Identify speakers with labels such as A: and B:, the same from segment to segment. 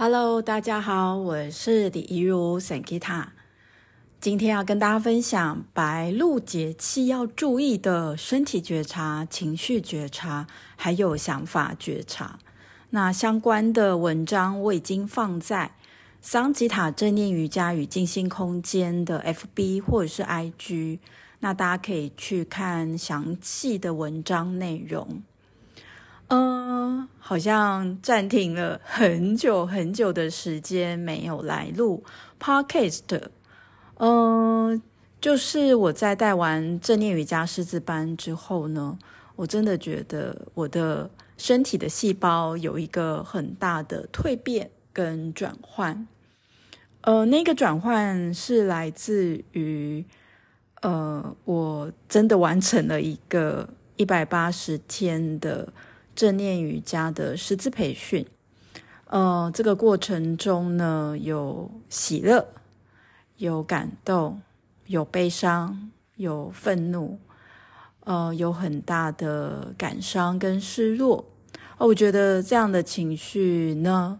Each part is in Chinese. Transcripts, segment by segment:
A: Hello，大家好，我是李怡如 Sankita。今天要跟大家分享白露节气要注意的身体觉察、情绪觉察，还有想法觉察。那相关的文章我已经放在桑吉塔正念瑜伽与静心空间的 FB 或者是 IG，那大家可以去看详细的文章内容。嗯，好像暂停了很久很久的时间没有来录 Podcast。嗯，就是我在带完正念瑜伽师资班之后呢，我真的觉得我的身体的细胞有一个很大的蜕变跟转换。呃，那个转换是来自于，呃，我真的完成了一个一百八十天的。正念瑜伽的师资培训，呃，这个过程中呢，有喜乐，有感动，有悲伤，有愤怒，呃，有很大的感伤跟失落。哦，我觉得这样的情绪呢，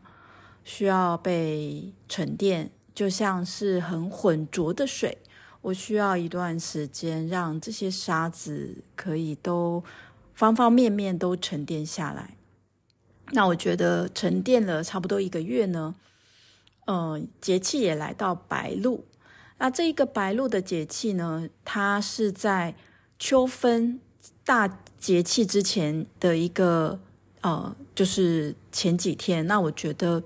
A: 需要被沉淀，就像是很浑浊的水，我需要一段时间让这些沙子可以都。方方面面都沉淀下来，那我觉得沉淀了差不多一个月呢，呃，节气也来到白露。那这一个白露的节气呢，它是在秋分大节气之前的一个呃，就是前几天。那我觉得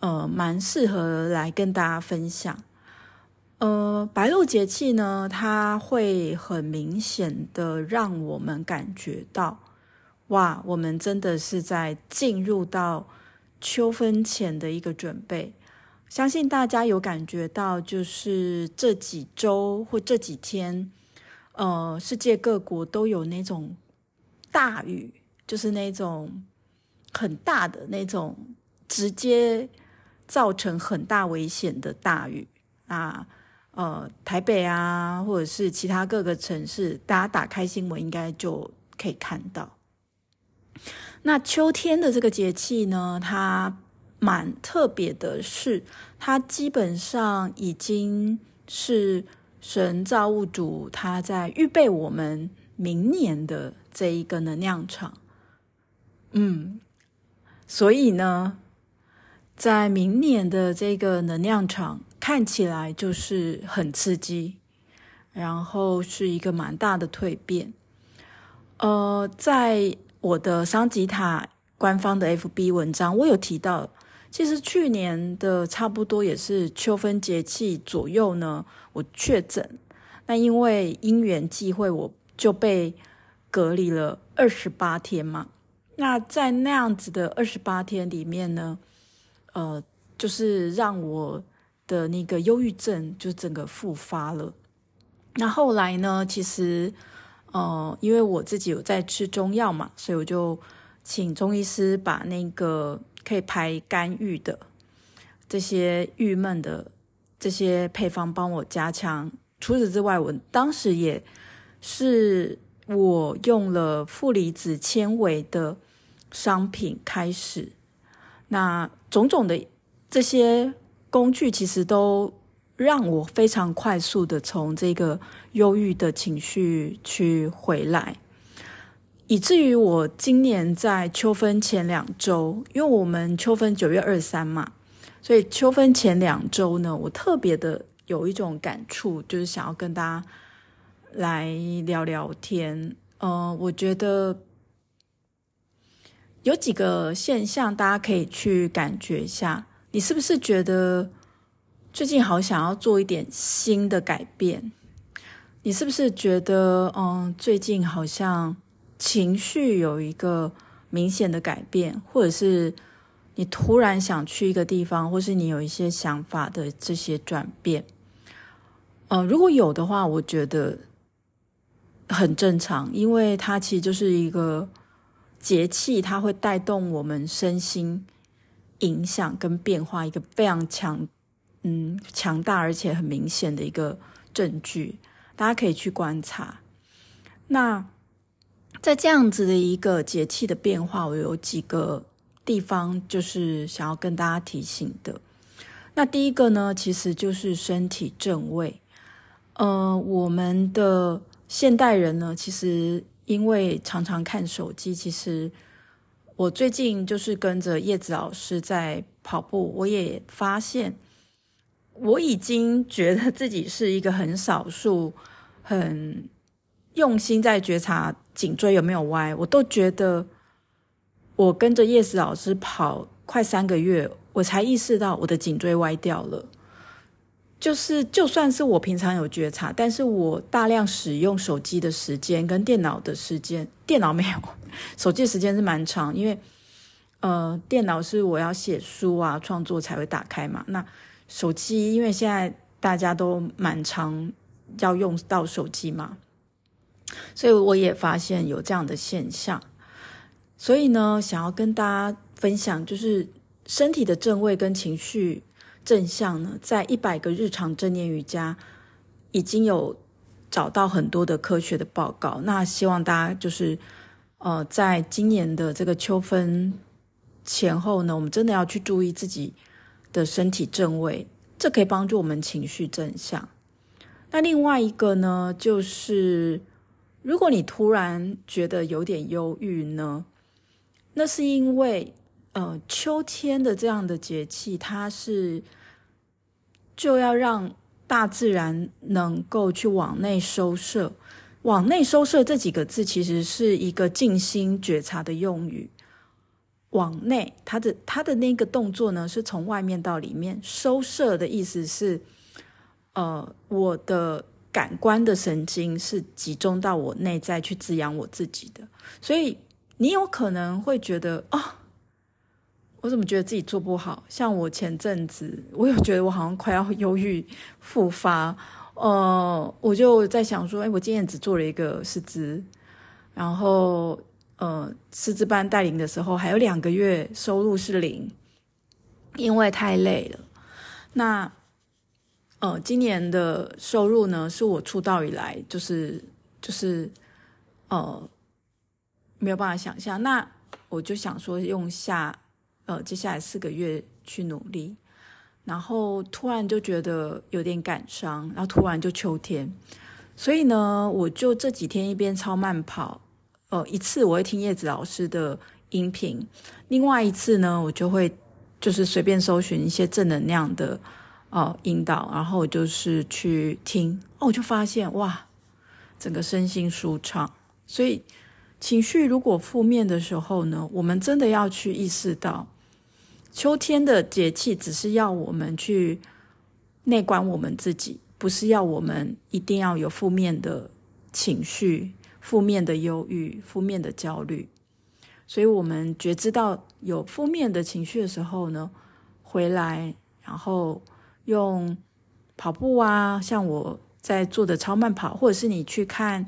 A: 呃，蛮适合来跟大家分享。呃，白露节气呢，它会很明显的让我们感觉到，哇，我们真的是在进入到秋分前的一个准备。相信大家有感觉到，就是这几周或这几天，呃，世界各国都有那种大雨，就是那种很大的那种，直接造成很大危险的大雨啊。呃，台北啊，或者是其他各个城市，大家打开新闻应该就可以看到。那秋天的这个节气呢，它蛮特别的是，它基本上已经是神造物主他在预备我们明年的这一个能量场。嗯，所以呢，在明年的这个能量场。看起来就是很刺激，然后是一个蛮大的蜕变。呃，在我的桑吉塔官方的 FB 文章，我有提到，其实去年的差不多也是秋分节气左右呢，我确诊。那因为因缘际会，我就被隔离了二十八天嘛。那在那样子的二十八天里面呢，呃，就是让我。的那个忧郁症就整个复发了。那后来呢？其实，呃，因为我自己有在吃中药嘛，所以我就请中医师把那个可以排肝郁的这些郁闷的这些配方帮我加强。除此之外，我当时也是我用了负离子纤维的商品开始。那种种的这些。工具其实都让我非常快速的从这个忧郁的情绪去回来，以至于我今年在秋分前两周，因为我们秋分九月二十三嘛，所以秋分前两周呢，我特别的有一种感触，就是想要跟大家来聊聊天。呃，我觉得有几个现象，大家可以去感觉一下。你是不是觉得最近好想要做一点新的改变？你是不是觉得，嗯，最近好像情绪有一个明显的改变，或者是你突然想去一个地方，或是你有一些想法的这些转变？嗯，如果有的话，我觉得很正常，因为它其实就是一个节气，它会带动我们身心。影响跟变化，一个非常强，嗯，强大而且很明显的一个证据，大家可以去观察。那在这样子的一个节气的变化，我有几个地方，就是想要跟大家提醒的。那第一个呢，其实就是身体正位。呃，我们的现代人呢，其实因为常常看手机，其实我最近就是跟着叶子老师在跑步，我也发现我已经觉得自己是一个很少数很用心在觉察颈椎有没有歪，我都觉得我跟着叶子老师跑快三个月，我才意识到我的颈椎歪掉了。就是就算是我平常有觉察，但是我大量使用手机的时间跟电脑的时间，电脑没有，手机的时间是蛮长，因为呃，电脑是我要写书啊、创作才会打开嘛。那手机因为现在大家都蛮常要用到手机嘛，所以我也发现有这样的现象。所以呢，想要跟大家分享，就是身体的正位跟情绪。正向呢，在一百个日常正念瑜伽已经有找到很多的科学的报告。那希望大家就是呃，在今年的这个秋分前后呢，我们真的要去注意自己的身体正位，这可以帮助我们情绪正向。那另外一个呢，就是如果你突然觉得有点忧郁呢，那是因为。呃，秋天的这样的节气，它是就要让大自然能够去往内收摄。往内收摄这几个字，其实是一个静心觉察的用语。往内，它的它的那个动作呢，是从外面到里面。收摄的意思是，呃，我的感官的神经是集中到我内在去滋养我自己的。所以，你有可能会觉得啊。哦我怎么觉得自己做不好？像我前阵子，我有觉得我好像快要忧郁复发，呃，我就在想说，哎，我今天只做了一个师资，然后呃，师资班带领的时候还有两个月收入是零，因为太累了。那呃，今年的收入呢，是我出道以来就是就是呃没有办法想象。那我就想说，用下。呃，接下来四个月去努力，然后突然就觉得有点感伤，然后突然就秋天，所以呢，我就这几天一边超慢跑，呃，一次我会听叶子老师的音频，另外一次呢，我就会就是随便搜寻一些正能量的呃引导，然后就是去听，哦，我就发现哇，整个身心舒畅，所以情绪如果负面的时候呢，我们真的要去意识到。秋天的节气只是要我们去内观我们自己，不是要我们一定要有负面的情绪、负面的忧郁、负面的焦虑。所以，我们觉知到有负面的情绪的时候呢，回来，然后用跑步啊，像我在做的超慢跑，或者是你去看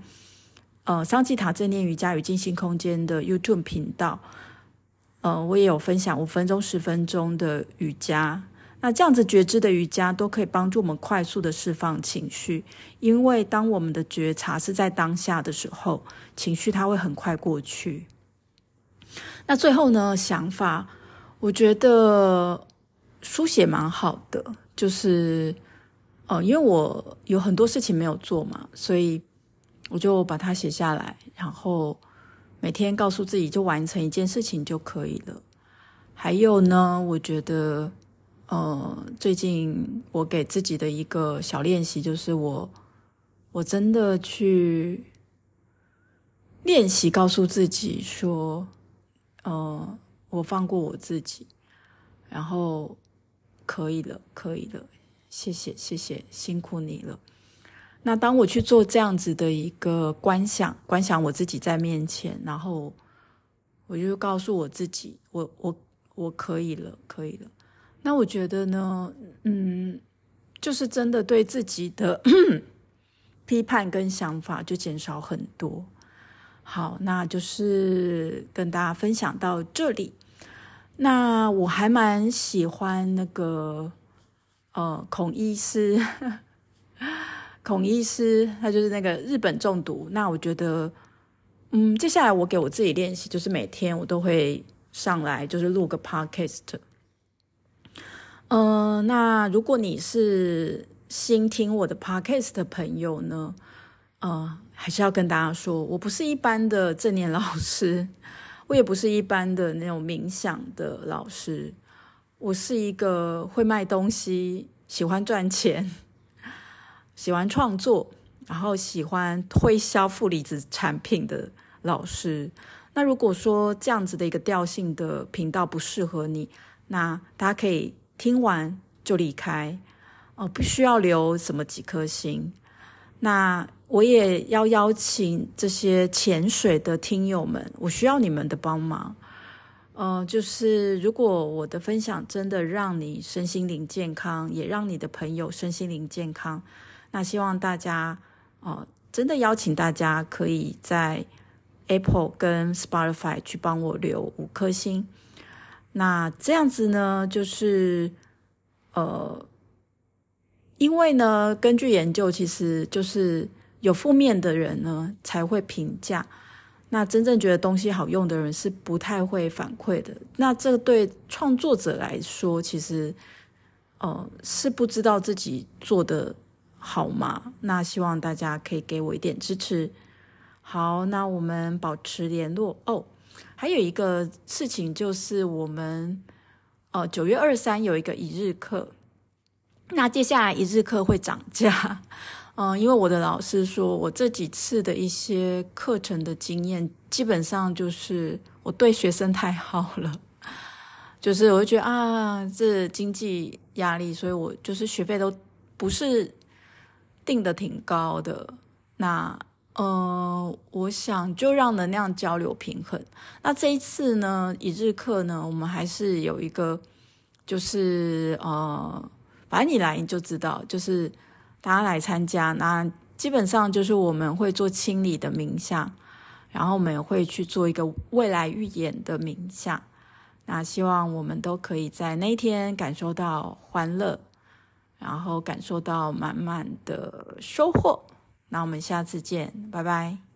A: 呃桑吉塔正念瑜伽与静心空间的 YouTube 频道。呃，我也有分享五分钟、十分钟的瑜伽，那这样子觉知的瑜伽都可以帮助我们快速的释放情绪，因为当我们的觉察是在当下的时候，情绪它会很快过去。那最后呢，想法，我觉得书写蛮好的，就是呃，因为我有很多事情没有做嘛，所以我就把它写下来，然后。每天告诉自己就完成一件事情就可以了。还有呢，我觉得，呃，最近我给自己的一个小练习就是我，我真的去练习告诉自己说，呃，我放过我自己，然后可以了，可以了，谢谢，谢谢，辛苦你了。那当我去做这样子的一个观想，观想我自己在面前，然后我就告诉我自己，我我我可以了，可以了。那我觉得呢，嗯，就是真的对自己的 批判跟想法就减少很多。好，那就是跟大家分享到这里。那我还蛮喜欢那个呃孔医师。孔医师，他就是那个日本中毒。那我觉得，嗯，接下来我给我自己练习，就是每天我都会上来，就是录个 podcast。嗯、那如果你是新听我的 podcast 的朋友呢，呃，还是要跟大家说，我不是一般的正念老师，我也不是一般的那种冥想的老师，我是一个会卖东西、喜欢赚钱、喜欢创作，然后喜欢推销负离子产品的老师。那如果说这样子的一个调性的频道不适合你，那大家可以听完就离开，哦，不需要留什么几颗星。那我也要邀请这些潜水的听友们，我需要你们的帮忙。呃，就是如果我的分享真的让你身心灵健康，也让你的朋友身心灵健康，那希望大家，呃，真的邀请大家可以在 Apple 跟 Spotify 去帮我留五颗星。那这样子呢，就是呃，因为呢，根据研究，其实就是有负面的人呢才会评价，那真正觉得东西好用的人是不太会反馈的。那这对创作者来说，其实呃是不知道自己做的好吗？那希望大家可以给我一点支持。好，那我们保持联络哦。还有一个事情就是，我们呃九月二十三有一个一日课，那接下来一日课会涨价，嗯、因为我的老师说我这几次的一些课程的经验，基本上就是我对学生太好了，就是我就觉得啊，这经济压力，所以我就是学费都不是定的挺高的，那。呃，我想就让能量交流平衡。那这一次呢，一日课呢，我们还是有一个，就是呃，反正你来你就知道，就是大家来参加，那基本上就是我们会做清理的冥想，然后我们也会去做一个未来预演的冥想。那希望我们都可以在那一天感受到欢乐，然后感受到满满的收获。那我们下次见，拜拜。